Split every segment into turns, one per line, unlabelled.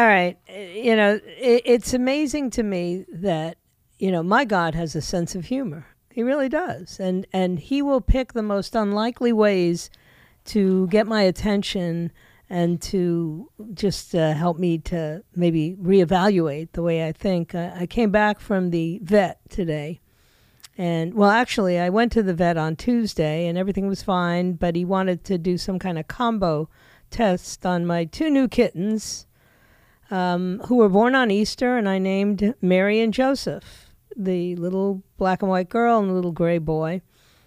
All right. You know, it, it's amazing to me that, you know, my God has a sense of humor. He really does. And and he will pick the most unlikely ways to get my attention and to just uh, help me to maybe reevaluate the way I think. I, I came back from the vet today. And well, actually, I went to the vet on Tuesday and everything was fine, but he wanted to do some kind of combo test on my two new kittens um, who were born on Easter, and I named Mary and Joseph, the little black and white girl and the little gray boy.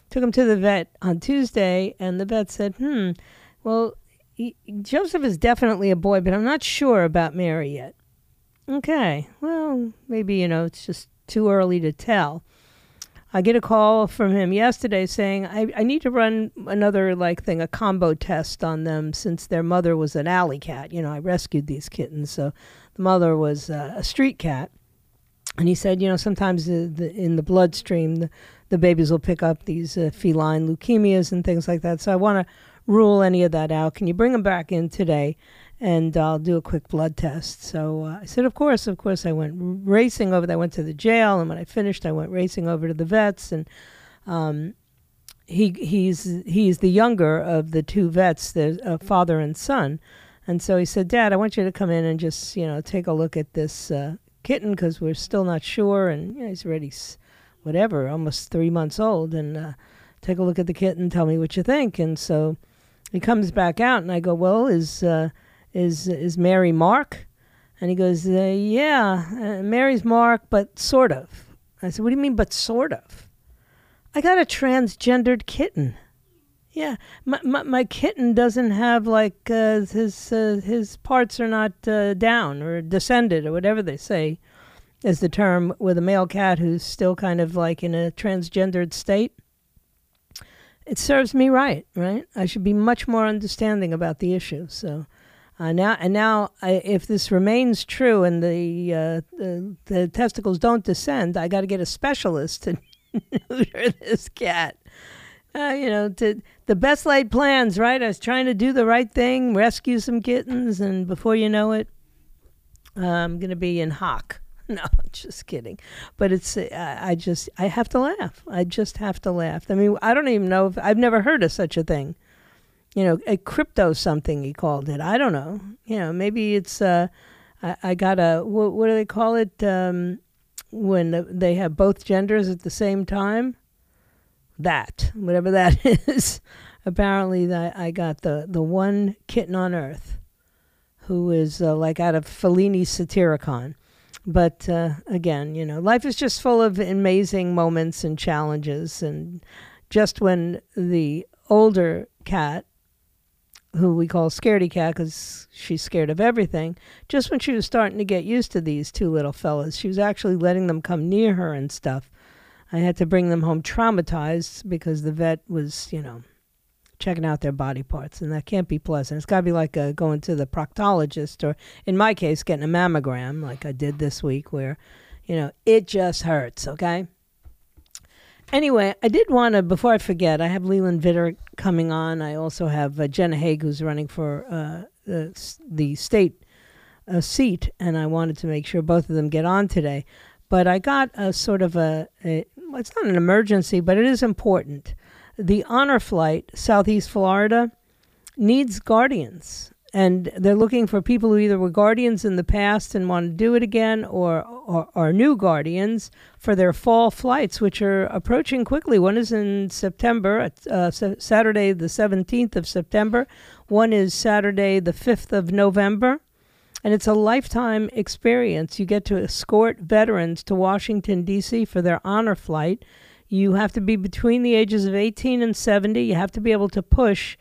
Took them to the vet on Tuesday, and the vet said, "Hmm, well, he, Joseph is definitely a boy, but I'm not sure about Mary yet." Okay, well, maybe you know it's just too early to tell. I get a call from him yesterday saying I, I need to run another like thing, a combo test on them since their mother was an alley cat. You know, I rescued these kittens, so the mother was uh, a street cat. And he said, you know, sometimes the, the, in the bloodstream, the, the babies will pick up these uh, feline leukemias and things like that. So I want to rule any of that out. Can you bring them back in today? And I'll do a quick blood test. So uh, I said, Of course, of course. I went racing over. I went to the jail, and when I finished, I went racing over to the vets. And um, he he's he's the younger of the two vets, the uh, father and son. And so he said, Dad, I want you to come in and just you know take a look at this uh, kitten because we're still not sure. And you know, he's already whatever, almost three months old, and uh, take a look at the kitten. Tell me what you think. And so he comes back out, and I go, Well, is uh, is is Mary Mark? And he goes, uh, yeah, uh, Mary's Mark, but sort of. I said, what do you mean, but sort of? I got a transgendered kitten. Yeah, my my, my kitten doesn't have like uh, his uh, his parts are not uh, down or descended or whatever they say is the term with a male cat who's still kind of like in a transgendered state. It serves me right, right? I should be much more understanding about the issue. So uh, now and now, I, if this remains true and the, uh, the the testicles don't descend, I got to get a specialist to neuter this cat. Uh, you know, to the best laid plans, right? I was trying to do the right thing, rescue some kittens, and before you know it, I'm gonna be in hock. No, just kidding. But it's uh, I just I have to laugh. I just have to laugh. I mean, I don't even know if I've never heard of such a thing you know, a crypto something he called it. I don't know. You know, maybe it's uh, I, I got a what, what do they call it um, when they have both genders at the same time? That whatever that is. Apparently, that I got the the one kitten on earth who is uh, like out of Fellini's Satyricon. But uh, again, you know, life is just full of amazing moments and challenges. And just when the older cat who we call Scaredy Cat because she's scared of everything, just when she was starting to get used to these two little fellas, she was actually letting them come near her and stuff. I had to bring them home traumatized because the vet was, you know, checking out their body parts, and that can't be pleasant. It's got to be like uh, going to the proctologist, or in my case, getting a mammogram, like I did this week, where, you know, it just hurts, okay? Anyway, I did want to, before I forget, I have Leland Vittert coming on. I also have uh, Jenna Hague, who's running for uh, the, the state uh, seat, and I wanted to make sure both of them get on today. But I got a sort of a, a well, it's not an emergency, but it is important. The honor flight, Southeast Florida, needs guardians and they're looking for people who either were guardians in the past and want to do it again or, or are new guardians for their fall flights which are approaching quickly. One is in september uh, saturday the 17th of september. One is saturday the 5th of november. And it's a lifetime experience. You get to escort veterans to washington d.c for their honor flight. You have to be between the ages of 18 and 70 you have to be able to push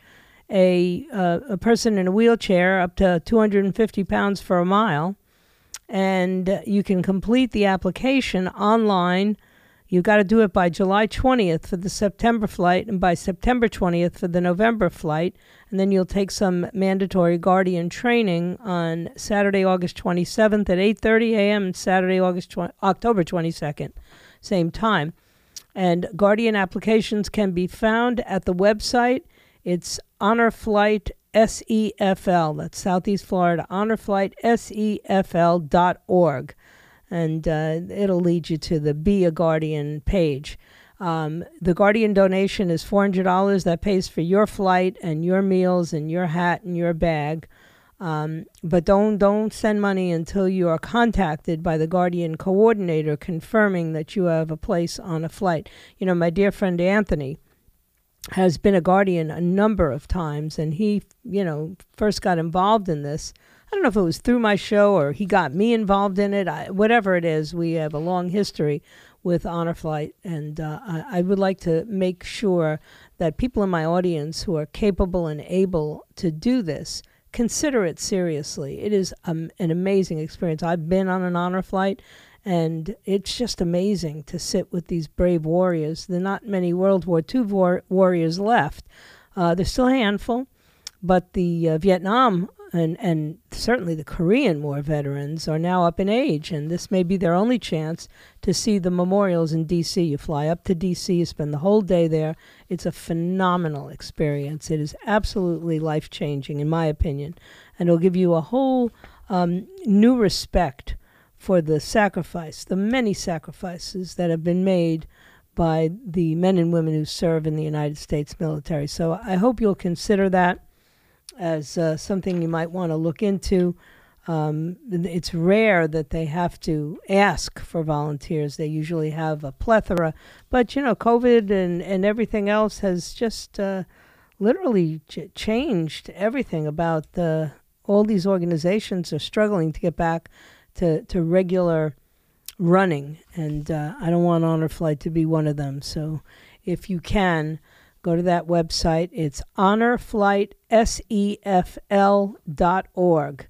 a uh, a person in a wheelchair up to 250 pounds for a mile, and you can complete the application online. You've got to do it by July 20th for the September flight and by September 20th for the November flight. And then you'll take some mandatory Guardian training on Saturday, August 27th at 8.30 a.m. and Saturday, August 20, October 22nd, same time. And Guardian applications can be found at the website It's Honor Flight SEFL. That's Southeast Florida. Honor Flight SEFL.org. And uh, it'll lead you to the Be a Guardian page. Um, the Guardian donation is $400. That pays for your flight and your meals and your hat and your bag. Um, but don't don't send money until you are contacted by the Guardian coordinator confirming that you have a place on a flight. You know, my dear friend Anthony has been a guardian a number of times, and he, you know, first got involved in this. I don't know if it was through my show or he got me involved in it. I, whatever it is, we have a long history with Honor Flight, and uh, I, I would like to make sure that people in my audience who are capable and able to do this consider it seriously. It is um, an amazing experience. I've been on an honor flight, and it's just amazing to sit with these brave warriors. There are not many World War II war- warriors left. Uh, there's still a handful, but the uh, Vietnam and, and certainly the Korean War veterans are now up in age, and this may be their only chance to see the memorials in D.C. You fly up to D.C., you spend the whole day there. It's a phenomenal experience. It is absolutely life changing, in my opinion, and it'll give you a whole um, new respect for the sacrifice, the many sacrifices that have been made by the men and women who serve in the United States military. So I hope you'll consider that as uh, something you might want to look into. Um, it's rare that they have to ask for volunteers. They usually have a plethora. But, you know, COVID and, and everything else has just uh, literally ch- changed everything about the, all these organizations are struggling to get back to, to regular running. And uh, I don't want Honor Flight to be one of them. So if you can, go to that website. It's honorflightsefl.org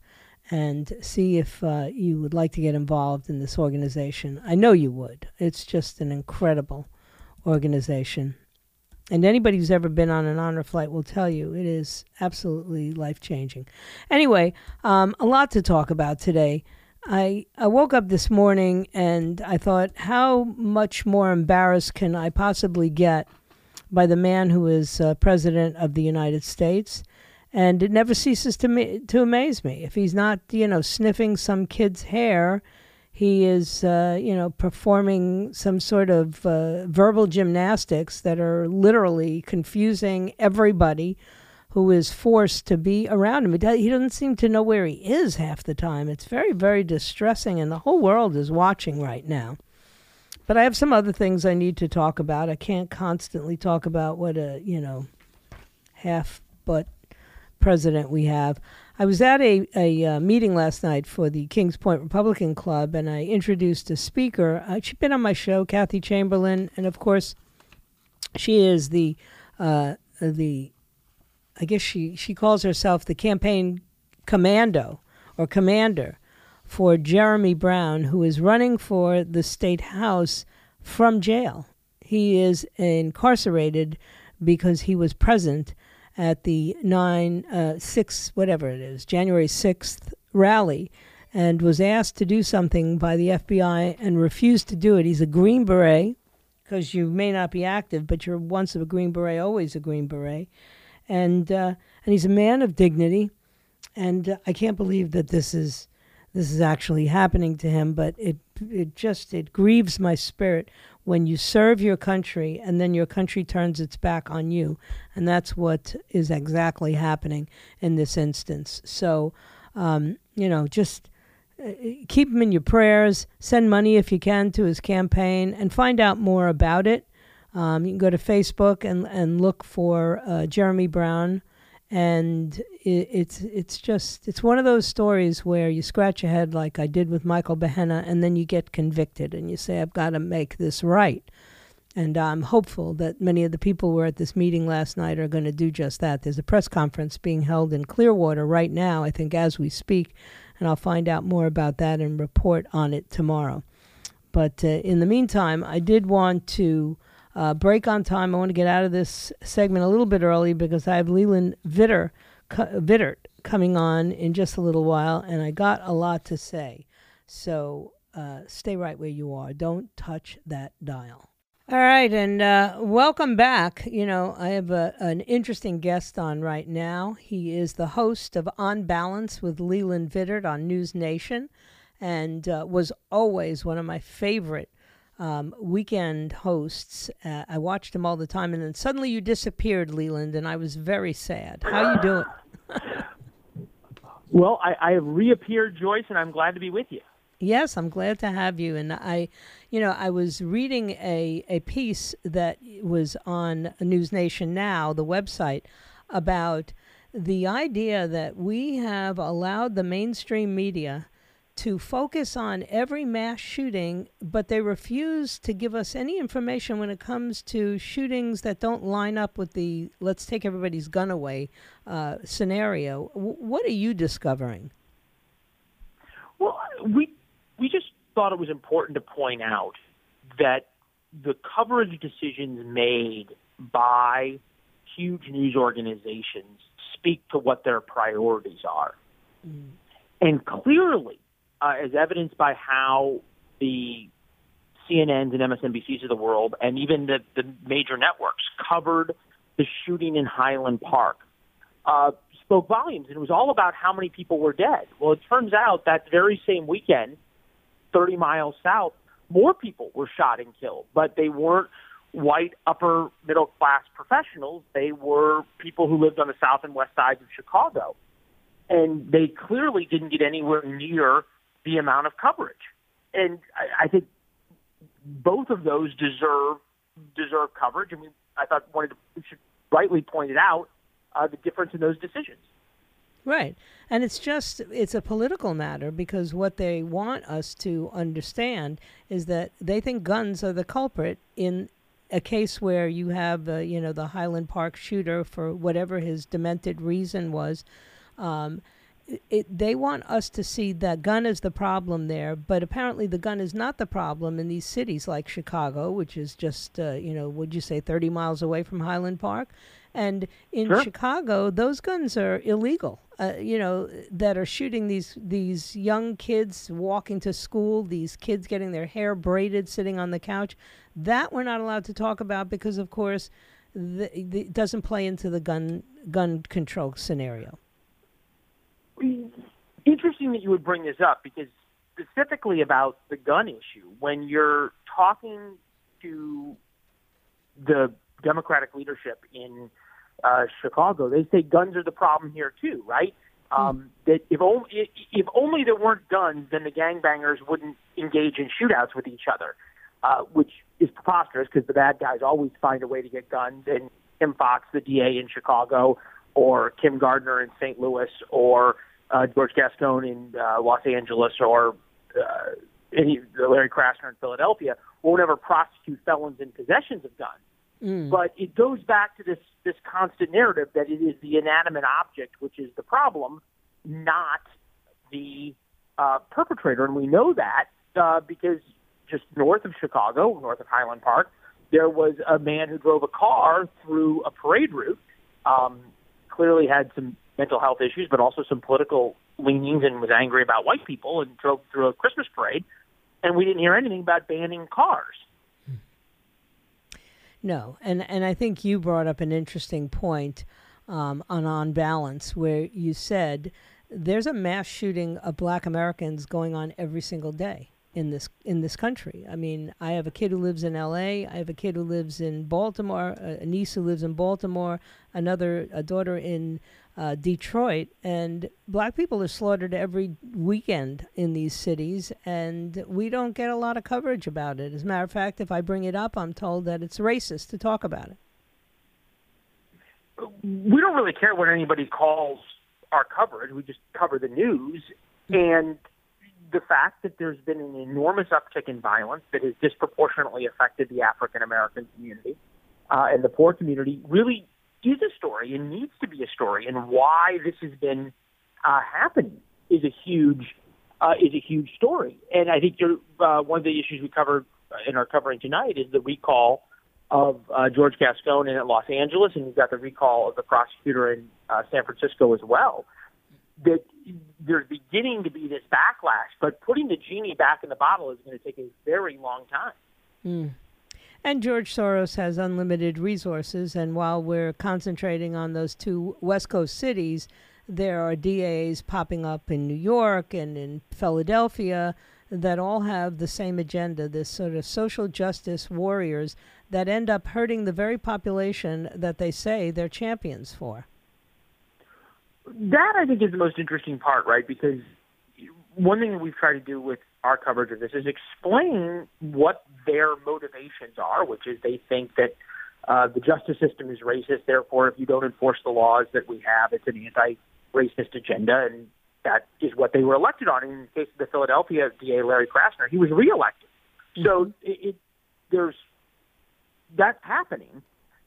and see if uh, you would like to get involved in this organization. I know you would. It's just an incredible organization. And anybody who's ever been on an honor flight will tell you it is absolutely life changing. Anyway, um, a lot to talk about today. I, I woke up this morning and I thought, how much more embarrassed can I possibly get by the man who is uh, president of the United States? And it never ceases to to amaze me. If he's not, you know, sniffing some kid's hair, he is, uh, you know, performing some sort of uh, verbal gymnastics that are literally confusing everybody who is forced to be around him. He doesn't seem to know where he is half the time. It's very, very distressing, and the whole world is watching right now. But I have some other things I need to talk about. I can't constantly talk about what a, you know, half but president we have. I was at a, a uh, meeting last night for the Kings Point Republican Club, and I introduced a speaker. Uh, she's been on my show, Kathy Chamberlain, and of course, she is the uh, the I guess she, she calls herself the campaign commando or commander for Jeremy Brown, who is running for the state house from jail. He is incarcerated because he was present at the 9, uh, 6, whatever it is, January 6th rally and was asked to do something by the FBI and refused to do it. He's a Green Beret because you may not be active, but you're once a Green Beret, always a Green Beret and uh, and he's a man of dignity, and uh, I can't believe that this is this is actually happening to him. But it it just it grieves my spirit when you serve your country and then your country turns its back on you, and that's what is exactly happening in this instance. So, um, you know, just uh, keep him in your prayers. Send money if you can to his campaign and find out more about it. Um, you can go to Facebook and, and look for uh, Jeremy Brown, and it, it's it's just it's one of those stories where you scratch your head like I did with Michael Behenna, and then you get convicted, and you say I've got to make this right. And I'm hopeful that many of the people who were at this meeting last night are going to do just that. There's a press conference being held in Clearwater right now, I think, as we speak, and I'll find out more about that and report on it tomorrow. But uh, in the meantime, I did want to uh, break on time. I want to get out of this segment a little bit early because I have Leland Vittert, Vittert coming on in just a little while, and I got a lot to say. So uh, stay right where you are. Don't touch that dial. All right, and uh, welcome back. You know, I have a, an interesting guest on right now. He is the host of On Balance with Leland Vittert on News Nation and uh, was always one of my favorite um, weekend hosts. Uh, I watched them all the time, and then suddenly you disappeared, Leland, and I was very sad. How you doing?
well, I, I have reappeared, Joyce, and I'm glad to be with you.
Yes, I'm glad to have you. And I, you know, I was reading a, a piece that was on News Nation Now, the website, about the idea that we have allowed the mainstream media to focus on every mass shooting, but they refuse to give us any information when it comes to shootings that don't line up with the let's take everybody's gun away uh, scenario. W- what are you discovering?
Well, we we just thought it was important to point out that the coverage decisions made by huge news organizations speak to what their priorities are. Mm. And clearly, uh, as evidenced by how the CNNs and MSNBCs of the world, and even the, the major networks, covered the shooting in Highland Park, uh, spoke volumes. And it was all about how many people were dead. Well, it turns out that very same weekend, 30 miles south, more people were shot and killed, but they weren't white upper middle class professionals. They were people who lived on the south and west sides of Chicago. And they clearly didn't get anywhere near the amount of coverage. And I, I think both of those deserve deserve coverage. I mean, I thought wanted to, we should rightly pointed out uh, the difference in those decisions.
Right. And it's just, it's a political matter because what they want us to understand is that they think guns are the culprit in a case where you have, uh, you know, the Highland Park shooter for whatever his demented reason was. Um, it, they want us to see that gun is the problem there, but apparently the gun is not the problem in these cities like Chicago, which is just, uh, you know, would you say 30 miles away from Highland Park? And in sure. Chicago, those guns are illegal. Uh, you know, that are shooting these these young kids walking to school, these kids getting their hair braided, sitting on the couch. That we're not allowed to talk about because, of course, the, the, it doesn't play into the gun gun control scenario.
Interesting that you would bring this up because specifically about the gun issue, when you're talking to the Democratic leadership in uh, Chicago, they say guns are the problem here too, right? Hmm. Um, that if only if only there weren't guns, then the gangbangers wouldn't engage in shootouts with each other, uh, which is preposterous because the bad guys always find a way to get guns. And Kim Foxx, the DA in Chicago, or Kim Gardner in St. Louis, or uh, George Gascon in uh, Los Angeles, or uh, any Larry Krasner in Philadelphia, won't ever prosecute felons in possessions of guns. Mm. But it goes back to this this constant narrative that it is the inanimate object which is the problem, not the uh, perpetrator, and we know that uh, because just north of Chicago, north of Highland Park, there was a man who drove a car through a parade route. Um, clearly had some mental health issues, but also some political leanings, and was angry about white people, and drove through a Christmas parade. And we didn't hear anything about banning cars.
No, and and I think you brought up an interesting point um, on on balance, where you said there's a mass shooting of Black Americans going on every single day in this in this country. I mean, I have a kid who lives in L.A. I have a kid who lives in Baltimore, a niece who lives in Baltimore, another a daughter in uh, Detroit, and black people are slaughtered every weekend in these cities, and we don't get a lot of coverage about it. As a matter of fact, if I bring it up, I'm told that it's racist to talk about it.
We don't really care what anybody calls our coverage. We just cover the news, and the fact that there's been an enormous uptick in violence that has disproportionately affected the African American community uh, and the poor community really is a story and needs to be a story, and why this has been uh, happening is a huge uh, is a huge story. And I think uh, one of the issues we covered in our covering tonight is the recall of uh, George Gascon in Los Angeles, and you've got the recall of the prosecutor in uh, San Francisco as well. That there's beginning to be this backlash, but putting the genie back in the bottle is going to take a very long time.
Mm. And George Soros has unlimited resources. And while we're concentrating on those two West Coast cities, there are DAs popping up in New York and in Philadelphia that all have the same agenda this sort of social justice warriors that end up hurting the very population that they say they're champions for.
That, I think, is the most interesting part, right? Because one thing that we've tried to do with our coverage of this is explain what their motivations are, which is they think that uh, the justice system is racist. Therefore, if you don't enforce the laws that we have, it's an anti-racist agenda, and that is what they were elected on. In the case of the Philadelphia DA, Larry Krasner, he was reelected. Mm-hmm. So it, it, there's that's happening.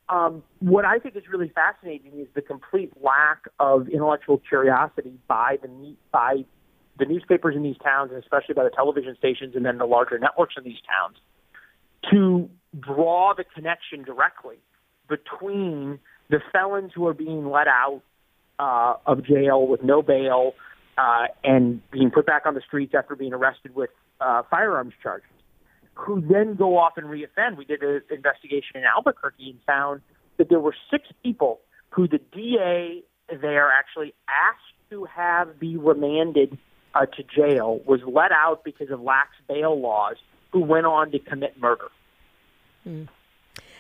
Um, what I think is really fascinating is the complete lack of intellectual curiosity by the by the newspapers in these towns, and especially by the television stations and then the larger networks in these towns, to draw the connection directly between the felons who are being let out uh, of jail with no bail uh, and being put back on the streets after being arrested with uh, firearms charges, who then go off and reoffend. We did an investigation in Albuquerque and found that there were six people who the DA there actually asked to have be remanded uh, to jail, was let out because of lax bail laws, who went on to commit murder.
Mm.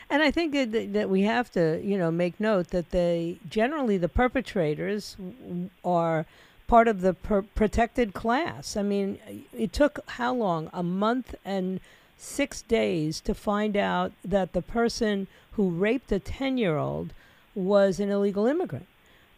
And I think that, we have to, you know, make note that they generally the perpetrators are part of the per- protected class. I mean, it took how long? A month and six days to find out that the person who raped a 10 year old was an illegal immigrant.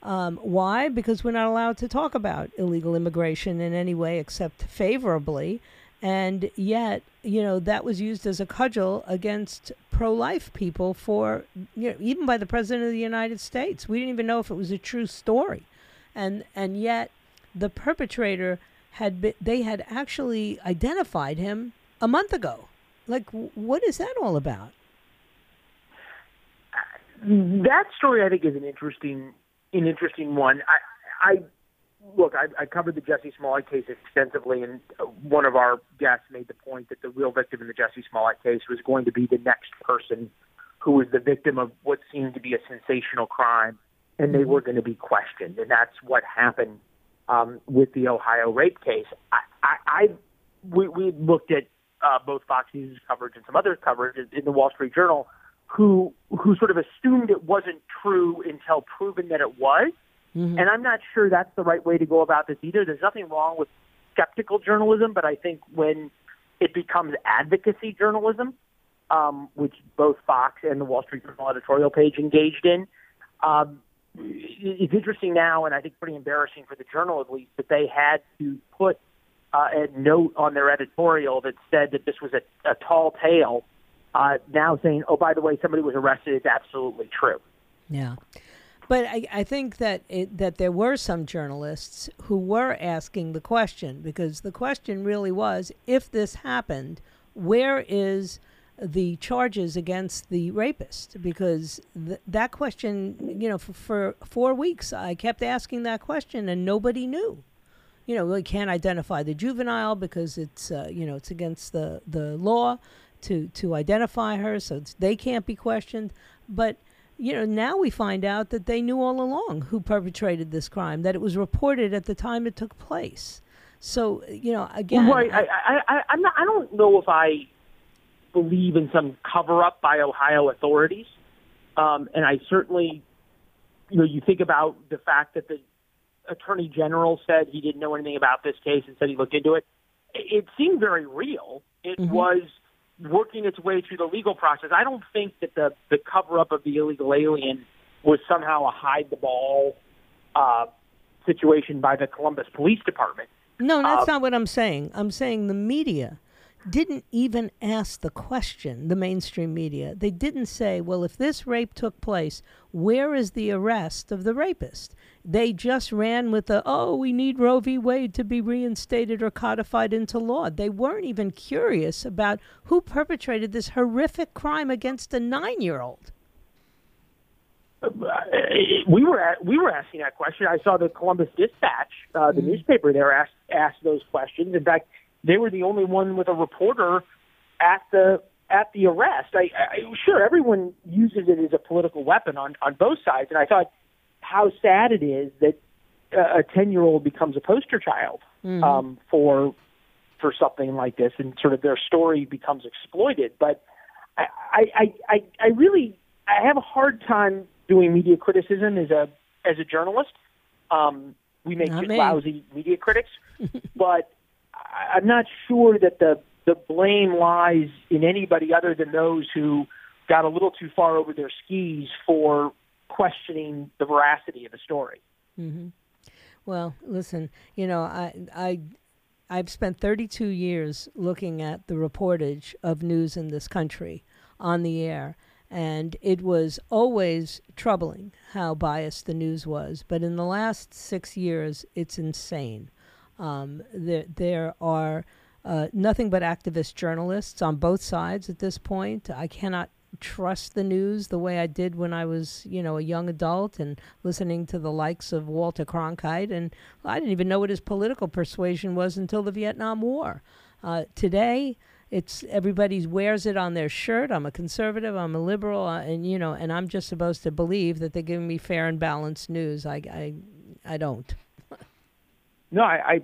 Um, why? Because we're not allowed to talk about illegal immigration in any way except favorably. And yet, you know, that was used as a cudgel against pro life people for, you know, even by the President of the United States. We didn't even know if it was a true story. And, and yet, the perpetrator had been, they had actually identified him a month ago. Like, what is that all about?
That story, I think, is an interesting, an interesting one. I, I look, I, I covered the Jussie Smollett case extensively, and one of our guests made the point that the real victim in the Jussie Smollett case was going to be the next person who was the victim of what seemed to be a sensational crime, and they mm-hmm. were going to be questioned, and that's what happened um, with the Ohio rape case. I, I, I we, we looked at uh, both Fox News coverage and some other coverage in the Wall Street Journal, who who sort of assumed it wasn't true until proven that it was. Mm-hmm. And I'm not sure that's the right way to go about this either. There's nothing wrong with skeptical journalism, but I think when it becomes advocacy journalism, um, which both Fox and the Wall Street Journal editorial page engaged in, um, it's interesting now, and I think pretty embarrassing for the journal at least, that they had to put uh, a note on their editorial that said that this was a, a tall tale. Uh, now saying, oh, by the way, somebody was arrested. It's absolutely true.
Yeah. But I, I think that it, that there were some journalists who were asking the question because the question really was if this happened, where is the charges against the rapist because th- that question, you know, for, for, four weeks I kept asking that question and nobody knew. You know, we can't identify the juvenile because it's, uh, you know, it's against the, the law to, to identify her, so they can't be questioned. But, you know, now we find out that they knew all along who perpetrated this crime, that it was reported at the time it took place. So, you know, again.
Right. I, I, I, I'm not, I don't know if I believe in some cover up by Ohio authorities. Um, and I certainly, you know, you think about the fact that the attorney general said he didn't know anything about this case and said he looked into it. It seemed very real. It mm-hmm. was working its way through the legal process. I don't think that the, the cover up of the illegal alien was somehow a hide the ball uh, situation by the Columbus Police Department.
No, that's uh, not what I'm saying. I'm saying the media didn't even ask the question, the mainstream media. They didn't say, well, if this rape took place, where is the arrest of the rapist? They just ran with the, oh, we need Roe v. Wade to be reinstated or codified into law. They weren't even curious about who perpetrated this horrific crime against a nine year old.
Uh, we were at, we were asking that question. I saw the Columbus Dispatch, uh, the mm-hmm. newspaper there, asked asked those questions. In fact, they were the only one with a reporter at the at the arrest, I, I sure everyone uses it as a political weapon on on both sides, and I thought how sad it is that a ten year old becomes a poster child mm-hmm. um, for for something like this, and sort of their story becomes exploited. But I I I, I really I have a hard time doing media criticism as a as a journalist. Um, we make lousy media critics, but I'm not sure that the the blame lies in anybody other than those who got a little too far over their skis for questioning the veracity of the story.
Mm-hmm. Well, listen, you know, I I I've spent 32 years looking at the reportage of news in this country on the air, and it was always troubling how biased the news was. But in the last six years, it's insane. Um, there, there are uh, nothing but activist journalists on both sides at this point. I cannot trust the news the way I did when I was, you know, a young adult and listening to the likes of Walter Cronkite. And I didn't even know what his political persuasion was until the Vietnam War. Uh, today, it's everybody wears it on their shirt. I'm a conservative. I'm a liberal, uh, and you know, and I'm just supposed to believe that they're giving me fair and balanced news. I, I, I don't.
No, I, I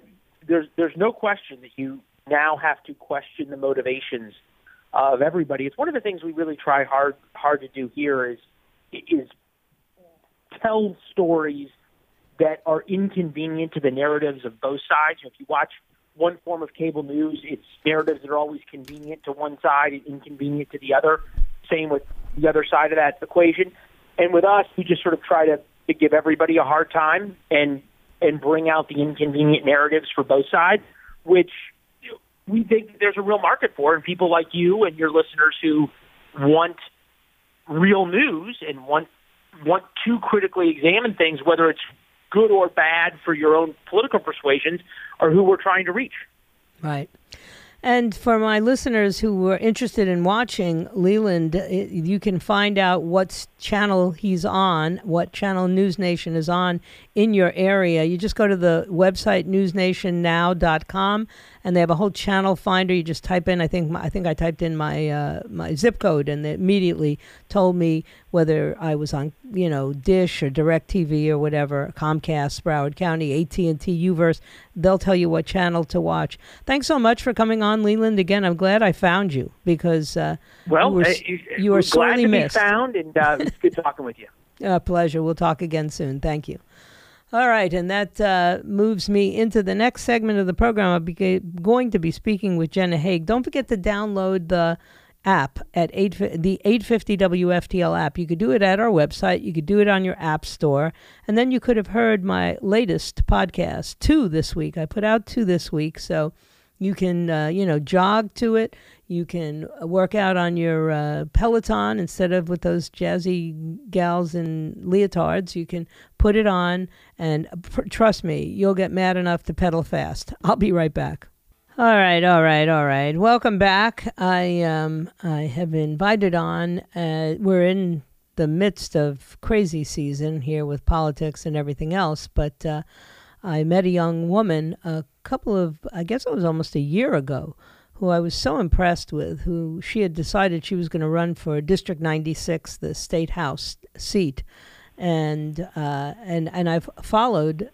there's there's no question that you now have to question the motivations of everybody. It's one of the things we really try hard hard to do here is is tell stories that are inconvenient to the narratives of both sides. If you watch one form of cable news, it's narratives that are always convenient to one side and inconvenient to the other. Same with the other side of that equation. And with us, we just sort of try to, to give everybody a hard time and and bring out the inconvenient narratives for both sides, which we think there's a real market for, and people like you and your listeners who want real news and want want to critically examine things, whether it's good or bad for your own political persuasions, are who we're trying to reach.
Right. And for my listeners who were interested in watching Leland, you can find out what channel he's on, what channel News Nation is on in your area. You just go to the website newsnationnow.com and they have a whole channel finder. You just type in. I think I think I typed in my uh, my zip code, and it immediately told me whether I was on you know Dish or Directv or whatever, Comcast, Broward County, AT and T, UVerse. They'll tell you what channel to watch. Thanks so much for coming on, Leland. Again, I'm glad I found you because uh,
well,
you were,
uh,
you were sorely
missed. found, and uh, it's good talking with you.
A pleasure. We'll talk again soon. Thank you. All right, and that uh, moves me into the next segment of the program. Be going to be speaking with Jenna Hague. Don't forget to download the app at 8, the 850 WFTL app. You could do it at our website. You could do it on your app store. And then you could have heard my latest podcast, two this week. I put out two this week. So you can, uh, you know, jog to it. You can work out on your uh, Peloton instead of with those jazzy gals in leotards. You can put it on, and pr- trust me, you'll get mad enough to pedal fast. I'll be right back. All right, all right, all right. Welcome back. I um I have invited on. Uh, we're in the midst of crazy season here with politics and everything else, but uh, I met a young woman a couple of I guess it was almost a year ago who I was so impressed with, who she had decided she was going to run for District 96, the state house seat, and uh, and and I've followed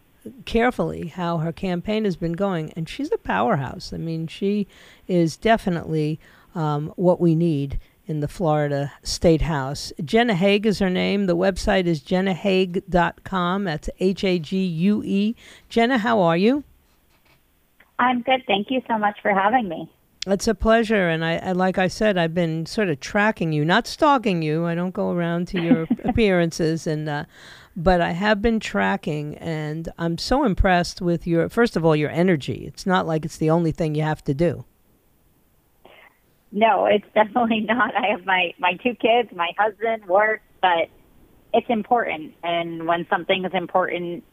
carefully how her campaign has been going, and she's a powerhouse. I mean, she is definitely um, what we need in the Florida State House. Jenna Hague is her name. The website is jennahague.com. That's H A G U E. Jenna, how are you?
I'm good. Thank you so much for having me.
It's a pleasure, and I, I, like I said, I've been sort of tracking you, not stalking you. I don't go around to your appearances, and uh, but I have been tracking, and I'm so impressed with your. First of all, your energy. It's not like it's the only thing you have to do.
No, it's definitely not. I have my my two kids, my husband, work, but it's important, and when something is important,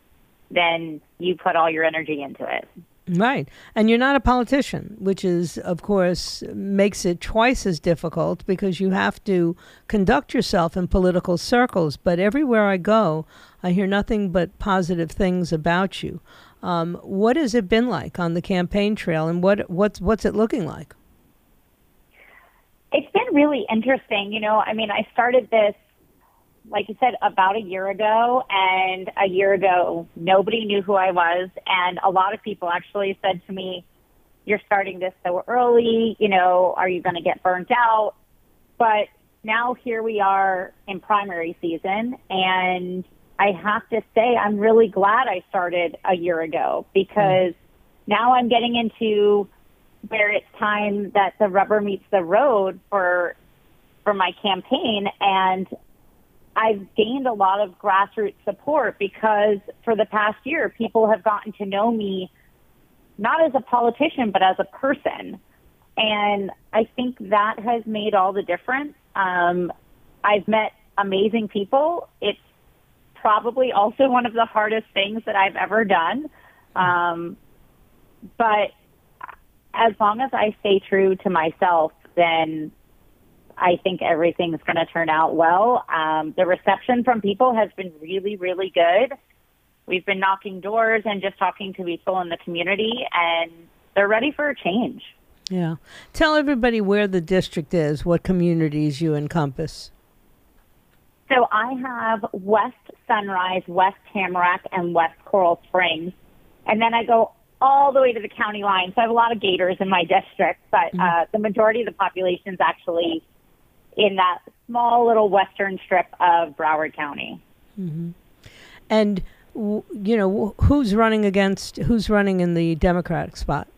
then you put all your energy into it.
Right. And you're not a politician, which is, of course, makes it twice as difficult because you have to conduct yourself in political circles. But everywhere I go, I hear nothing but positive things about you. Um, what has it been like on the campaign trail, and what what's what's it looking like?
It's been really interesting. You know, I mean, I started this, like you said, about a year ago, and a year ago, nobody knew who I was. And a lot of people actually said to me, You're starting this so early. You know, are you going to get burnt out? But now here we are in primary season, and I have to say, I'm really glad I started a year ago because mm-hmm. now I'm getting into where it's time that the rubber meets the road for for my campaign and I've gained a lot of grassroots support because for the past year people have gotten to know me not as a politician but as a person. And I think that has made all the difference. Um, I've met amazing people. It's probably also one of the hardest things that I've ever done. Um, but as long as I stay true to myself, then I think everything's going to turn out well. Um, the reception from people has been really, really good. We've been knocking doors and just talking to people in the community, and they're ready for a change.
Yeah. Tell everybody where the district is, what communities you encompass.
So I have West Sunrise, West Tamarac, and West Coral Springs. And then I go all the way to the county line. So I have a lot of gators in my district, but mm-hmm. uh, the majority of the population is actually in that small little western strip of Broward County.
Mm-hmm. And you know who's running against who's running in the Democratic spot?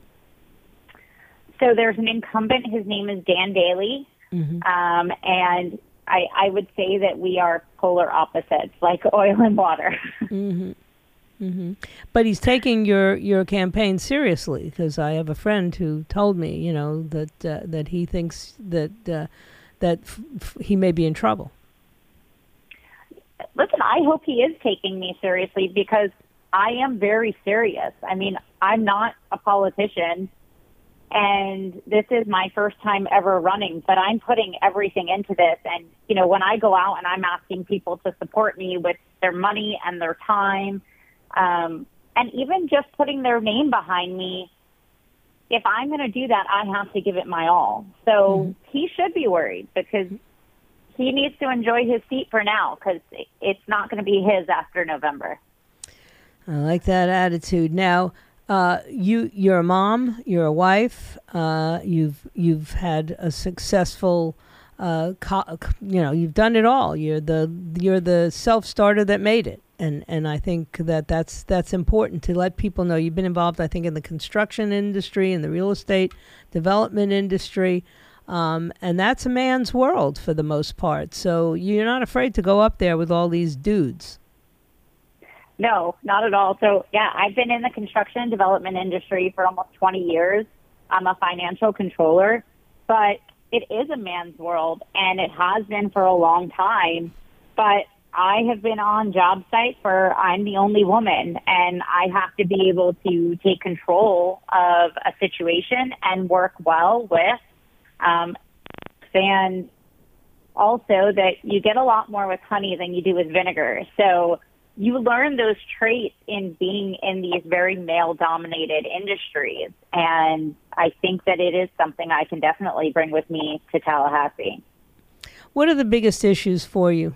So there's an incumbent. His name is Dan Daley, mm-hmm. um, and I, I would say that we are polar opposites, like oil and water.
mm-hmm. Mm-hmm. But he's taking your, your campaign seriously because I have a friend who told me, you know, that uh, that he thinks that uh, that f- f- he may be in trouble.
Listen, I hope he is taking me seriously because I am very serious. I mean, I'm not a politician, and this is my first time ever running, but I'm putting everything into this. And you know, when I go out and I'm asking people to support me with their money and their time um, and even just putting their name behind me, if I'm going to do that, I have to give it my all. So mm-hmm. he should be worried because he needs to enjoy his seat for now because it's not going to be his after November.
I like that attitude. Now, uh, you you're a mom, you're a wife, uh, you've you've had a successful uh, co- you know you've done it all. You're the you're the self starter that made it, and and I think that that's that's important to let people know. You've been involved, I think, in the construction industry, in the real estate development industry, um, and that's a man's world for the most part. So you're not afraid to go up there with all these dudes.
No, not at all. So yeah, I've been in the construction and development industry for almost 20 years. I'm a financial controller, but it is a man's world and it has been for a long time. But I have been on job sites where I'm the only woman and I have to be able to take control of a situation and work well with. Um, and also that you get a lot more with honey than you do with vinegar. So you learn those traits in being in these very male dominated industries. And I think that it is something I can definitely bring with me to Tallahassee.
What are the biggest issues for you?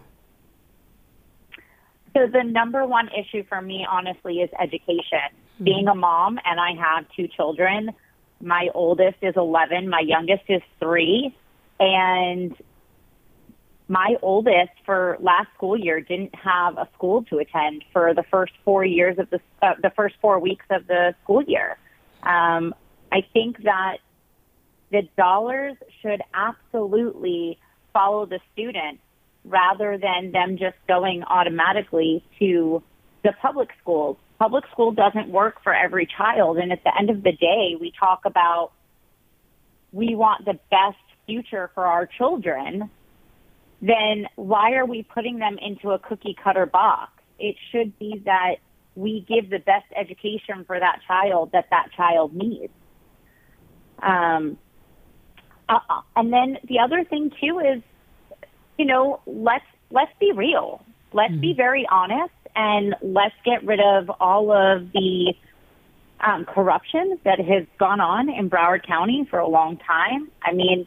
So, the number one issue for me, honestly, is education. Mm-hmm. Being a mom, and I have two children. My oldest is 11, my youngest is three. And my oldest for last school year didn't have a school to attend for the first four years of the uh, the first four weeks of the school year. Um, I think that the dollars should absolutely follow the student rather than them just going automatically to the public schools. Public school doesn't work for every child, and at the end of the day, we talk about we want the best future for our children then why are we putting them into a cookie cutter box? It should be that we give the best education for that child that that child needs. Um, uh, and then the other thing too is, you know, let's let's be real. Let's mm-hmm. be very honest, and let's get rid of all of the um, corruption that has gone on in Broward County for a long time. I mean,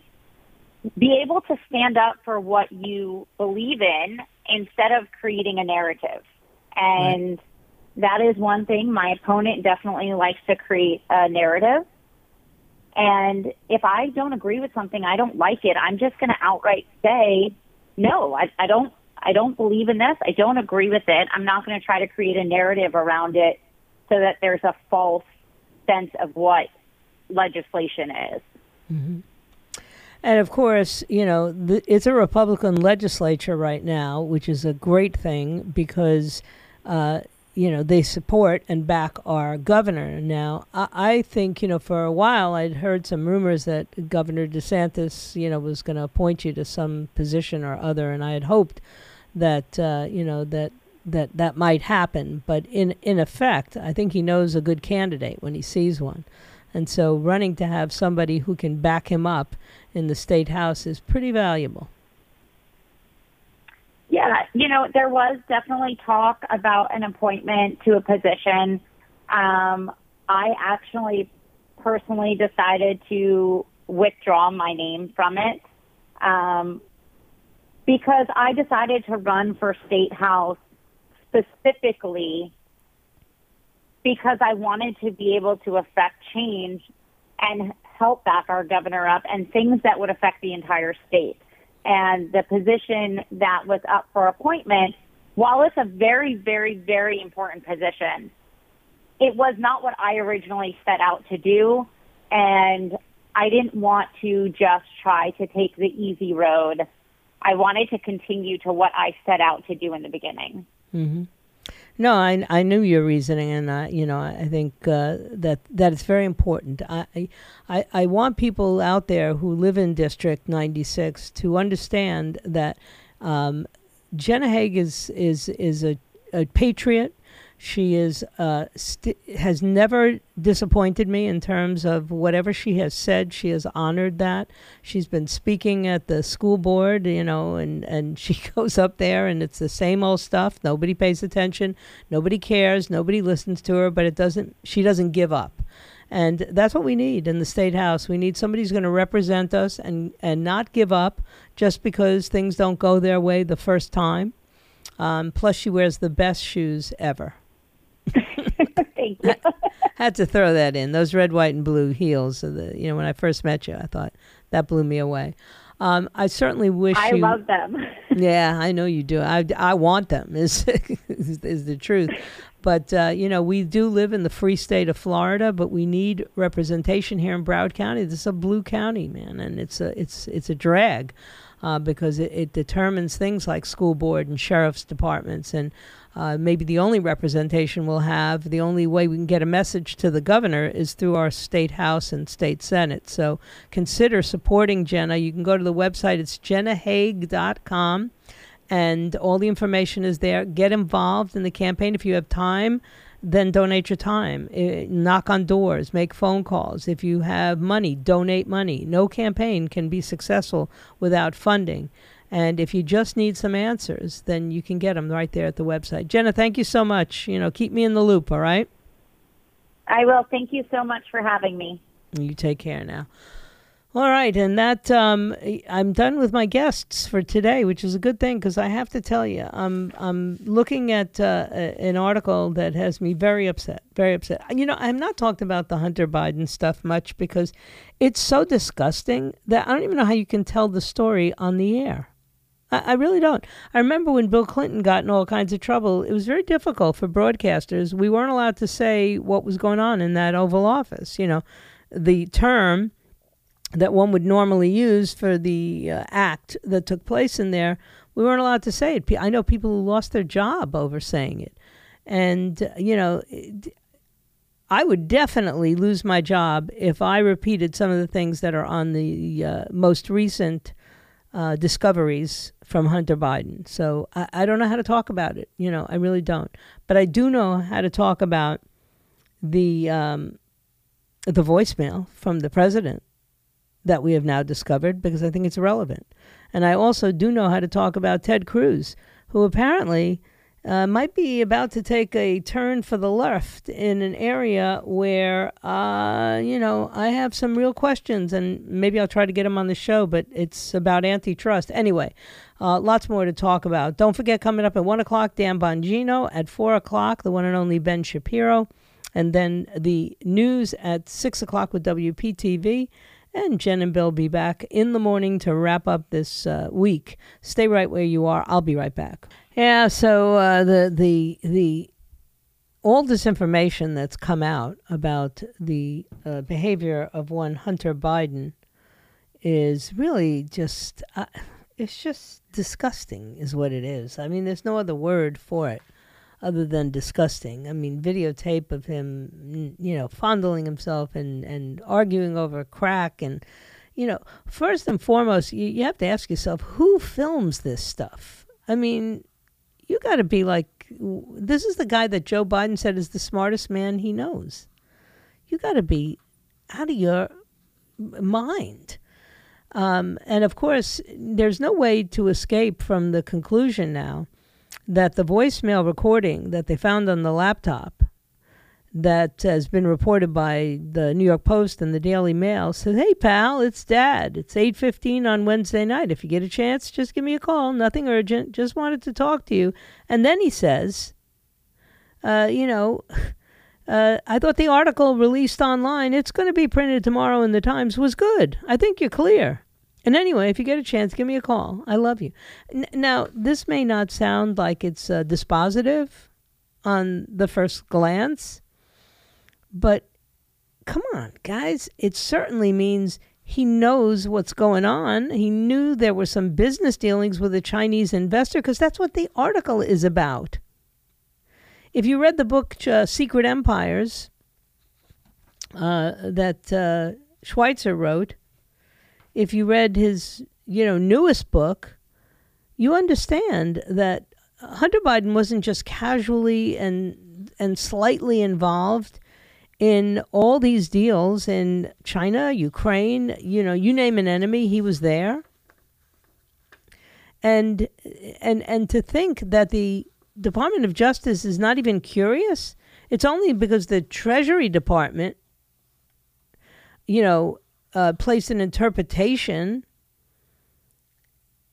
be able to stand up for what you believe in instead of creating a narrative. And right. that is one thing. My opponent definitely likes to create a narrative. And if I don't agree with something, I don't like it, I'm just going to outright say, no, I, I don't, I don't believe in this. I don't agree with it. I'm not going to try to create a narrative around it so that there's a false sense of what legislation is.
Mm-hmm. And of course, you know, the, it's a Republican legislature right now, which is a great thing because, uh, you know, they support and back our governor. Now, I, I, think, you know, for a while I'd heard some rumors that Governor DeSantis, you know, was going to appoint you to some position or other, and I had hoped that, uh, you know, that that that might happen. But in in effect, I think he knows a good candidate when he sees one. And so running to have somebody who can back him up in the state house is pretty valuable.
Yeah, you know, there was definitely talk about an appointment to a position. Um, I actually personally decided to withdraw my name from it um, because I decided to run for state house specifically because I wanted to be able to affect change and help back our governor up and things that would affect the entire state. And the position that was up for appointment, while it's a very, very, very important position, it was not what I originally set out to do. And I didn't want to just try to take the easy road. I wanted to continue to what I set out to do in the beginning.
Mm-hmm. No, I, I knew your reasoning, and I, you know, I think uh, that that it's very important. I, I, I want people out there who live in District 96 to understand that um, Jenna Hague is is is a, a patriot. She is uh, st- has never disappointed me in terms of whatever she has said. She has honored that. She's been speaking at the school board, you know, and, and she goes up there and it's the same old stuff. Nobody pays attention. Nobody cares. Nobody listens to her. But it doesn't. She doesn't give up. And that's what we need in the state house. We need somebody who's going to represent us and, and not give up just because things don't go their way the first time. Um, plus, she wears the best shoes ever.
Thank you.
Had to throw that in. Those red, white, and blue heels. The, you know, when I first met you, I thought that blew me away. Um, I certainly wish
I
you,
love them.
yeah, I know you do. I, I want them. Is is, is the truth. But uh, you know, we do live in the free state of Florida, but we need representation here in Broward County. This is a blue county, man, and it's a it's it's a drag uh, because it, it determines things like school board and sheriff's departments and uh, maybe the only representation we'll have, the only way we can get a message to the governor is through our state house and state senate. So consider supporting Jenna. You can go to the website, it's jennahague.com, and all the information is there. Get involved in the campaign if you have time. Then donate your time. Uh, knock on doors, make phone calls. If you have money, donate money. No campaign can be successful without funding. And if you just need some answers, then you can get them right there at the website. Jenna, thank you so much. You know, keep me in the loop, all right?
I will. Thank you so much for having me.
You take care now. All right, and that um, I'm done with my guests for today, which is a good thing because I have to tell you, I'm I'm looking at uh, an article that has me very upset, very upset. You know, I'm not talking about the Hunter Biden stuff much because it's so disgusting that I don't even know how you can tell the story on the air. I, I really don't. I remember when Bill Clinton got in all kinds of trouble, it was very difficult for broadcasters. We weren't allowed to say what was going on in that Oval Office. You know, the term that one would normally use for the uh, act that took place in there, we weren't allowed to say it. I know people who lost their job over saying it. And, uh, you know, I would definitely lose my job if I repeated some of the things that are on the uh, most recent uh, discoveries from Hunter Biden. So I, I don't know how to talk about it. You know, I really don't. But I do know how to talk about the um, the voicemail from the president that we have now discovered because I think it's relevant. And I also do know how to talk about Ted Cruz, who apparently uh, might be about to take a turn for the left in an area where, uh, you know, I have some real questions, and maybe I'll try to get them on the show, but it's about antitrust. Anyway, uh, lots more to talk about. Don't forget, coming up at 1 o'clock, Dan Bongino. At 4 o'clock, the one and only Ben Shapiro. And then the news at 6 o'clock with WPTV. And Jen and Bill be back in the morning to wrap up this uh, week. Stay right where you are. I'll be right back. Yeah, so uh, the the the all this information that's come out about the uh, behavior of one Hunter Biden is really just uh, it's just disgusting, is what it is. I mean, there's no other word for it other than disgusting. I mean, videotape of him, you know, fondling himself and, and arguing over crack. And, you know, first and foremost, you, you have to ask yourself who films this stuff? I mean, you got to be like, this is the guy that Joe Biden said is the smartest man he knows. You got to be out of your mind. Um, and of course, there's no way to escape from the conclusion now that the voicemail recording that they found on the laptop that has been reported by the New York Post and the Daily Mail says, "Hey pal, it's Dad. It's 8:15 on Wednesday night. If you get a chance, just give me a call. Nothing urgent. Just wanted to talk to you." And then he says, uh, "You know." Uh, I thought the article released online, it's going to be printed tomorrow in the Times, was good. I think you're clear. And anyway, if you get a chance, give me a call. I love you. N- now, this may not sound like it's uh, dispositive on the first glance, but come on, guys. It certainly means he knows what's going on. He knew there were some business dealings with a Chinese investor because that's what the article is about. If you read the book uh, Secret Empires uh, that uh, Schweizer wrote, if you read his, you know, newest book, you understand that Hunter Biden wasn't just casually and and slightly involved in all these deals in China, Ukraine, you know, you name an enemy, he was there. And and and to think that the Department of Justice is not even curious, it's only because the Treasury Department you know, uh, placed an interpretation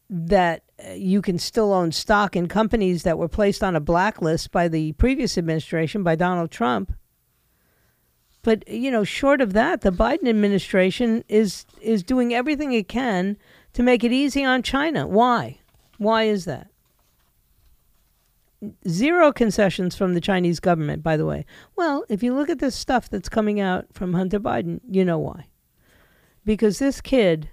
that uh, you can still own stock in companies that were placed on a blacklist by the previous administration, by Donald Trump. But you know, short of that, the Biden administration is is doing everything it can to make it easy on China. Why? Why is that? Zero concessions from the Chinese government, by the way. Well, if you look at the stuff that's coming out from Hunter Biden, you know why because this kid,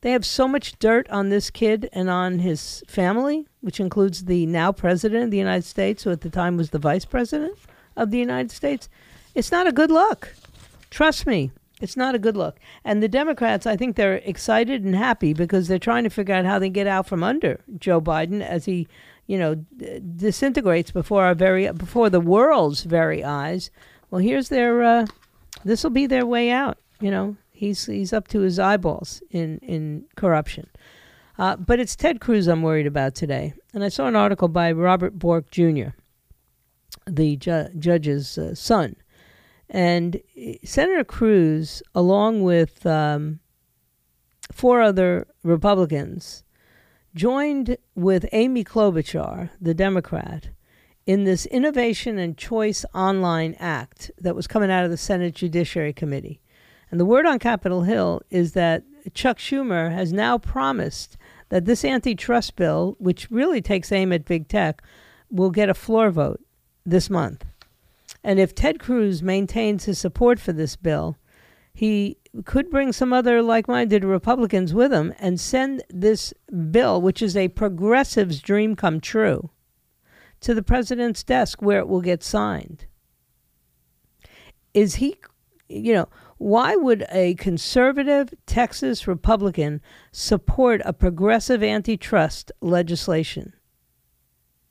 they have so much dirt on this kid and on his family, which includes the now president of the United States, who at the time was the vice president of the United States. It's not a good look. Trust me, it's not a good look. And the Democrats, I think they're excited and happy because they're trying to figure out how they get out from under Joe Biden as he, you know, disintegrates before our very before the world's very eyes. Well, here's their. Uh, this will be their way out. You know, He's he's up to his eyeballs in in corruption. Uh, but it's Ted Cruz I'm worried about today. And I saw an article by Robert Bork Jr., the ju- judge's uh, son, and uh, Senator Cruz, along with um, four other Republicans, joined with Amy Klobuchar, the Democrat, in this Innovation and Choice Online Act that was coming out of the Senate Judiciary Committee. And the word on Capitol Hill is that Chuck Schumer has now promised that this antitrust bill, which really takes aim at big tech, will get a floor vote this month. And if Ted Cruz maintains his support for this bill, he could bring some other like minded Republicans with him and send this bill, which is a progressive's dream come true, to the president's desk where it will get signed. Is he, you know, why would a conservative Texas Republican support a progressive antitrust legislation?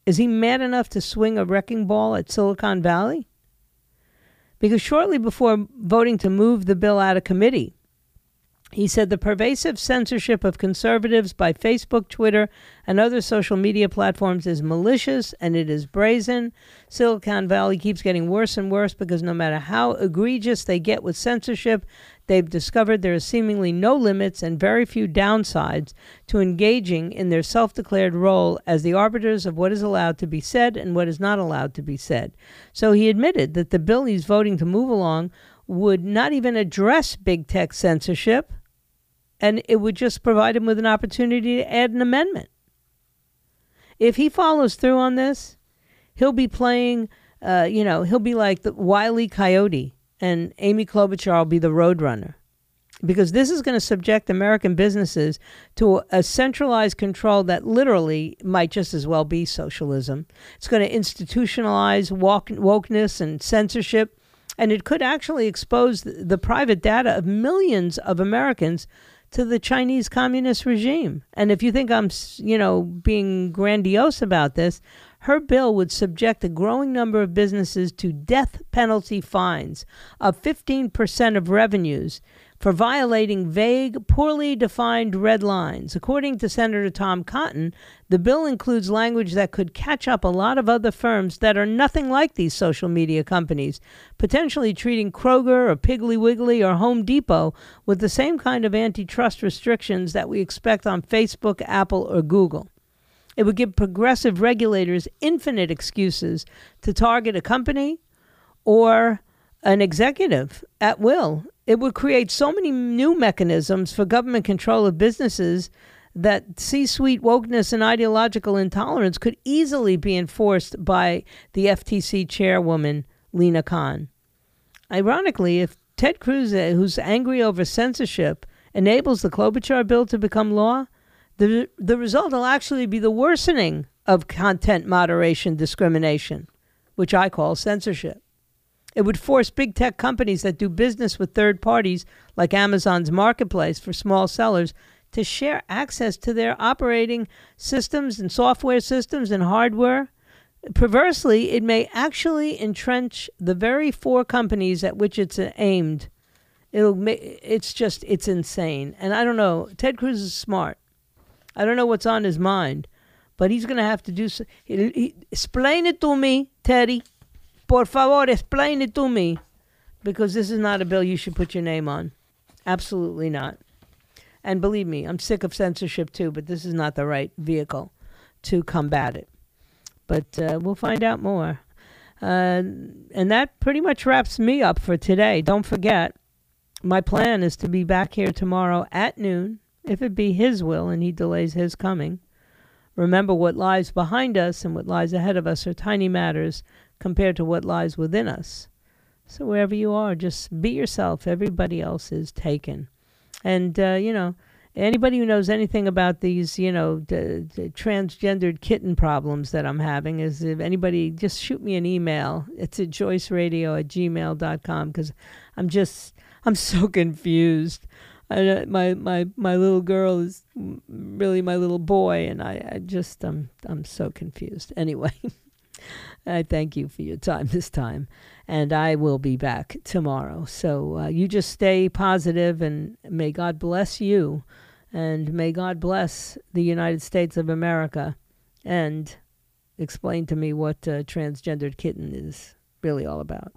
Is he mad enough to swing a wrecking ball at Silicon Valley? Because shortly before voting to move the bill out of committee, He said the pervasive censorship of conservatives by Facebook, Twitter, and other social media platforms is malicious and it is brazen. Silicon Valley keeps getting worse and worse because no matter how egregious they get with censorship, they've discovered there are seemingly no limits and very few downsides to engaging in their self declared role as the arbiters of what is allowed to be said and what is not allowed to be said. So he admitted that the bill he's voting to move along would not even address big tech censorship and it would just provide him with an opportunity to add an amendment. If he follows through on this, he'll be playing, uh, you know, he'll be like the Wily Coyote, and Amy Klobuchar will be the Roadrunner. Because this is going to subject American businesses to a centralized control that literally might just as well be socialism. It's going to institutionalize woke, wokeness and censorship, and it could actually expose the private data of millions of Americans to the Chinese communist regime. And if you think I'm, you know, being grandiose about this, her bill would subject a growing number of businesses to death penalty fines of 15% of revenues for violating vague, poorly defined red lines. According to Senator Tom Cotton, the bill includes language that could catch up a lot of other firms that are nothing like these social media companies, potentially treating Kroger or Piggly Wiggly or Home Depot with the same kind of antitrust restrictions that we expect on Facebook, Apple, or Google. It would give progressive regulators infinite excuses to target a company or an executive at will it would create so many new mechanisms for government control of businesses that C suite wokeness and ideological intolerance could easily be enforced by the FTC chairwoman, Lina Khan. Ironically, if Ted Cruz, uh, who's angry over censorship, enables the Klobuchar bill to become law, the, the result will actually be the worsening of content moderation discrimination, which I call censorship. It would force big tech companies that do business with third parties, like Amazon's marketplace for small sellers, to share access to their operating systems and software systems and hardware. Perversely, it may actually entrench the very four companies at which it's aimed. It'll ma- it's just it's insane. And I don't know, Ted Cruz is smart. I don't know what's on his mind, but he's going to have to do so. He, he, explain it to me, Teddy. Por favor, explain it to me. Because this is not a bill you should put your name on. Absolutely not. And believe me, I'm sick of censorship too, but this is not the right vehicle to combat it. But uh, we'll find out more. Uh, and that pretty much wraps me up for today. Don't forget, my plan is to be back here tomorrow at noon, if it be His will and He delays His coming. Remember, what lies behind us and what lies ahead of us are tiny matters compared to what lies within us. So wherever you are, just be yourself. Everybody else is taken. And, uh, you know, anybody who knows anything about these, you know, the, the transgendered kitten problems that I'm having is if anybody just shoot me an email. It's at joyceradio at gmail.com because I'm just, I'm so confused. I, my my my little girl is really my little boy, and I, I just I'm I'm so confused. Anyway. I thank you for your time this time. And I will be back tomorrow. So uh, you just stay positive and may God bless you. And may God bless the United States of America and explain to me what uh, transgendered kitten is really all about.